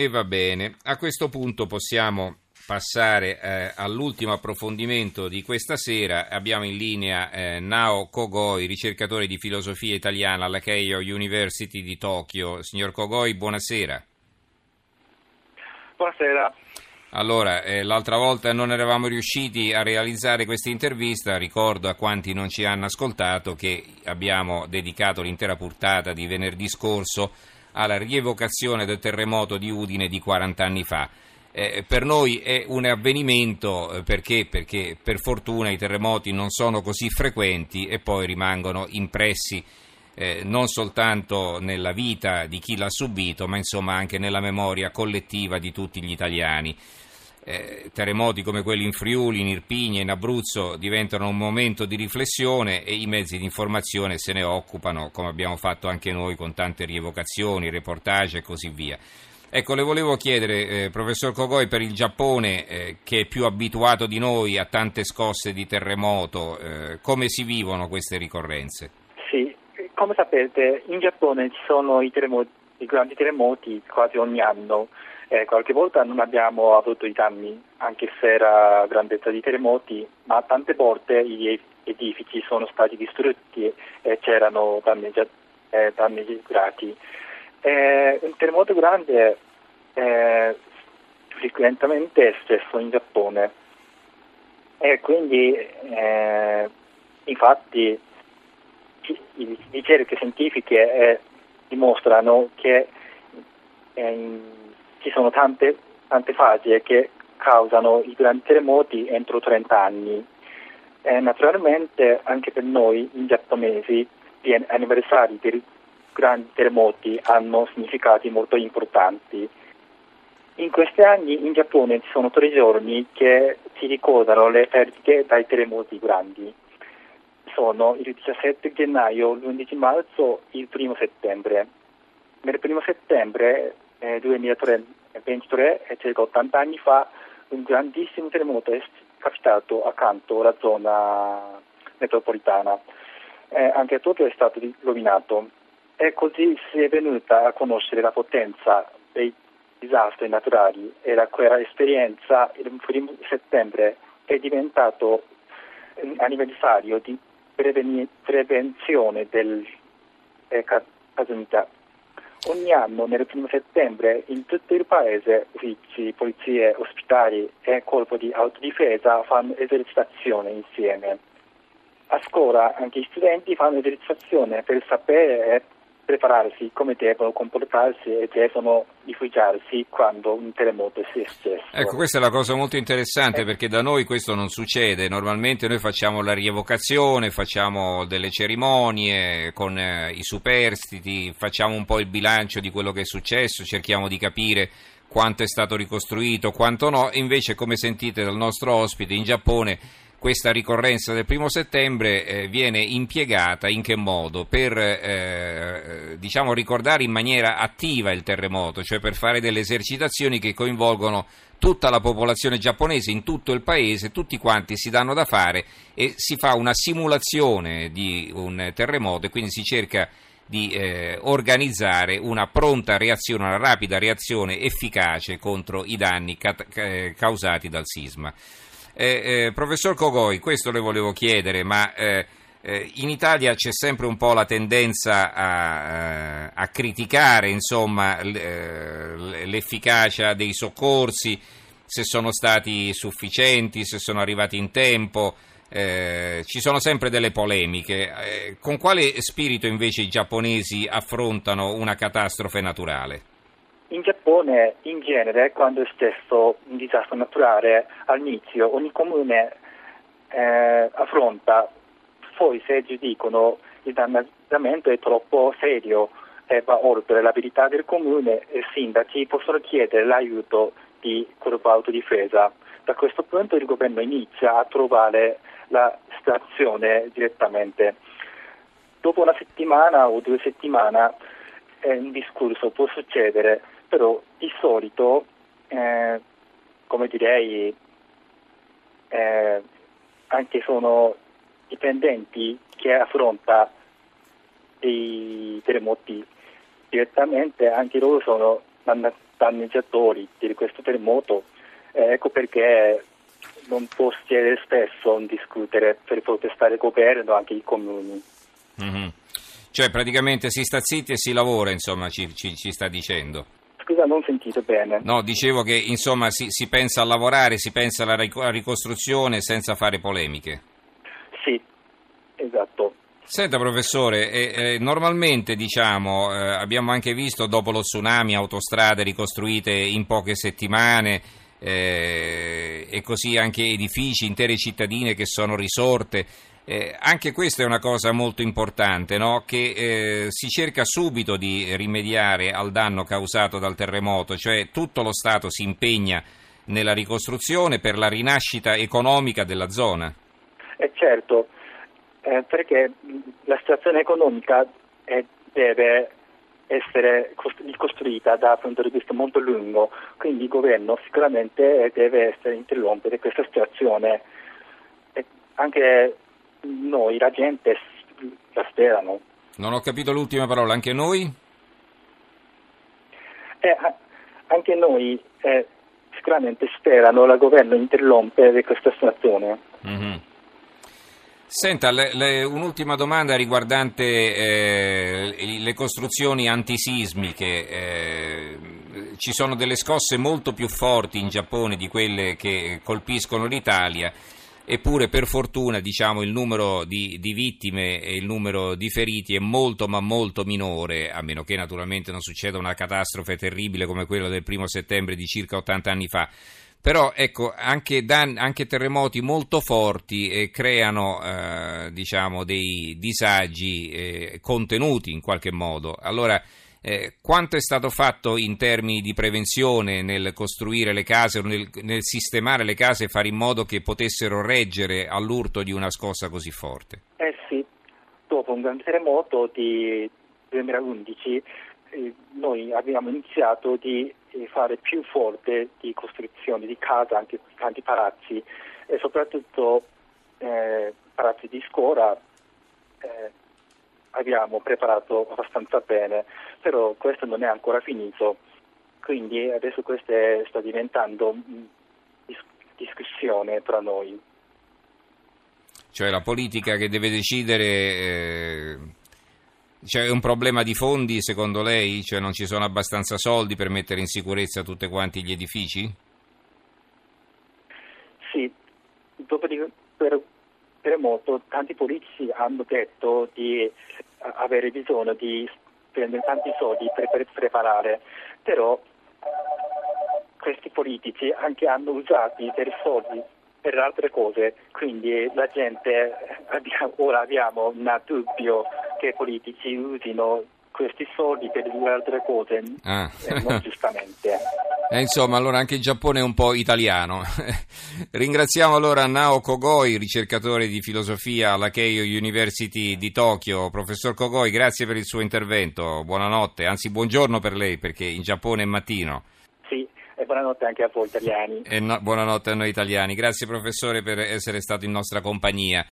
E va bene, a questo punto possiamo passare eh, all'ultimo approfondimento di questa sera. Abbiamo in linea eh, Nao Kogoi, ricercatore di filosofia italiana alla Keio University di Tokyo. Signor Kogoi, buonasera. Buonasera. Allora, eh, l'altra volta non eravamo riusciti a realizzare questa intervista, ricordo a quanti non ci hanno ascoltato che abbiamo dedicato l'intera puntata di venerdì scorso alla rievocazione del terremoto di Udine di 40 anni fa. Eh, per noi è un avvenimento eh, perché? perché per fortuna i terremoti non sono così frequenti e poi rimangono impressi eh, non soltanto nella vita di chi l'ha subito, ma insomma anche nella memoria collettiva di tutti gli italiani. Eh, terremoti come quelli in Friuli, in Irpigna, in Abruzzo diventano un momento di riflessione e i mezzi di informazione se ne occupano, come abbiamo fatto anche noi con tante rievocazioni, reportage e così via. Ecco, le volevo chiedere, eh, professor Kogoi, per il Giappone, eh, che è più abituato di noi a tante scosse di terremoto, eh, come si vivono queste ricorrenze? Sì, come sapete in Giappone ci sono i, i grandi terremoti quasi ogni anno eh, qualche volta non abbiamo avuto i danni, anche se era grandezza di terremoti, ma tante volte gli edifici sono stati distrutti e c'erano danneggiati. Eh. Eh, un terremoto grande eh, frequentemente è successo in Giappone e quindi eh, infatti le ricerche scientifiche eh, dimostrano che in ci sono tante, tante fasi che causano i grandi terremoti entro 30 anni. E naturalmente anche per noi, i giapponesi, gli anniversari dei grandi terremoti hanno significati molto importanti. In questi anni in Giappone ci sono tre giorni che si ricordano le perdite dai terremoti grandi. Sono il 17 gennaio, l'11 marzo e il 1 settembre. Nel 1 settembre eh, 2023, circa 80 anni fa, un grandissimo terremoto è capitato accanto alla zona metropolitana. Eh, anche Tokyo è stato rovinato. E così si è venuta a conoscere la potenza dei disastri naturali. E da quella esperienza il 1 settembre è diventato un anniversario di prevenzione del eh, casualità Ogni anno nel primo settembre in tutto il paese uffici, polizie, ospitali e corpo di autodifesa fanno esercitazione insieme. A scuola anche gli studenti fanno esercitazione per sapere prepararsi, come devono comportarsi e devono rifugiarsi quando un terremoto si è successo. Ecco, questa è la cosa molto interessante eh. perché da noi questo non succede. Normalmente noi facciamo la rievocazione, facciamo delle cerimonie con eh, i superstiti, facciamo un po' il bilancio di quello che è successo, cerchiamo di capire quanto è stato ricostruito, quanto no. Invece, come sentite dal nostro ospite in Giappone, questa ricorrenza del primo settembre eh, viene impiegata in che modo? Per eh, diciamo, ricordare in maniera attiva il terremoto, cioè per fare delle esercitazioni che coinvolgono tutta la popolazione giapponese in tutto il paese, tutti quanti si danno da fare e si fa una simulazione di un terremoto e quindi si cerca di eh, organizzare una pronta reazione, una rapida reazione efficace contro i danni cat- causati dal sisma. Eh, eh, professor Cogoi, questo le volevo chiedere, ma eh, eh, in Italia c'è sempre un po' la tendenza a, eh, a criticare insomma, l'efficacia dei soccorsi, se sono stati sufficienti, se sono arrivati in tempo. Eh, ci sono sempre delle polemiche. Eh, con quale spirito invece i giapponesi affrontano una catastrofe naturale? In Giappone, in genere, quando è successo un disastro naturale, all'inizio ogni comune eh, affronta, poi se giudicano il danneggiamento è troppo serio e va oltre l'abilità del comune, i sindaci possono chiedere l'aiuto di corpo autodifesa. Da questo punto il governo inizia a trovare la situazione direttamente. Dopo una settimana o due settimane eh, un discorso può succedere però di solito, eh, come direi, eh, anche sono dipendenti che affronta i terremoti direttamente, anche loro sono danneggiatori di questo terremoto. Eh, ecco perché non può succedere spesso discutere per protestare il governo, anche i comuni. Mm-hmm. Cioè praticamente si sta zitti e si lavora, insomma, ci, ci, ci sta dicendo. Scusa, non sentito bene. No, dicevo che insomma si, si pensa a lavorare, si pensa alla ricostruzione senza fare polemiche. Sì, esatto. Senta professore, eh, eh, normalmente diciamo, eh, abbiamo anche visto dopo lo tsunami autostrade ricostruite in poche settimane eh, e così anche edifici, intere cittadine che sono risorte. Eh, anche questa è una cosa molto importante, no? che eh, si cerca subito di rimediare al danno causato dal terremoto, cioè tutto lo Stato si impegna nella ricostruzione per la rinascita economica della zona. Eh certo, eh, perché la situazione economica è, deve essere ricostruita da un punto di vista molto lungo, quindi il governo sicuramente deve essere interrompere questa situazione. E anche noi, la gente, la sperano. Non ho capito l'ultima parola, anche noi? Eh, anche noi eh, sicuramente sperano il governo interrompere questa situazione. Mm-hmm. Senta, le, le, un'ultima domanda riguardante eh, le costruzioni antisismiche. Eh, ci sono delle scosse molto più forti in Giappone di quelle che colpiscono l'Italia, eppure per fortuna diciamo, il numero di, di, vittime e il numero di feriti è molto ma molto minore, a meno che naturalmente non succeda una catastrofe terribile come quella del primo settembre di circa 80 anni fa. Però ecco, anche, dan- anche terremoti molto forti eh, creano eh, diciamo, dei disagi eh, contenuti in qualche modo. Allora, eh, quanto è stato fatto in termini di prevenzione nel costruire le case nel, nel sistemare le case e fare in modo che potessero reggere all'urto di una scossa così forte? Eh sì, dopo un grande terremoto di 2011 eh, noi abbiamo iniziato di eh, fare più forte di costruzione di case, anche tanti palazzi e soprattutto eh, palazzi di scuola eh, abbiamo preparato abbastanza bene, però questo non è ancora finito, quindi adesso questo sta diventando dis- discussione tra noi. Cioè la politica che deve decidere eh, c'è un problema di fondi secondo lei? Cioè non ci sono abbastanza soldi per mettere in sicurezza tutti quanti gli edifici? Sì, dopo di, per terremoto tanti politici hanno detto di eh, avere bisogno di spendere tanti soldi per, per preparare, però questi politici anche hanno usato i soldi per altre cose, quindi la gente, abbiamo, ora abbiamo un dubbio che i politici usino questi soldi per due altre cose, ah. eh, non giustamente. Eh, insomma, allora anche il Giappone è un po' italiano. Ringraziamo allora Nao Kogoi, ricercatore di filosofia alla Keio University di Tokyo. Professor Kogoi, grazie per il suo intervento. Buonanotte, anzi buongiorno per lei perché in Giappone è mattino. Sì, e buonanotte anche a voi italiani. E no, buonanotte a noi italiani. Grazie professore per essere stato in nostra compagnia.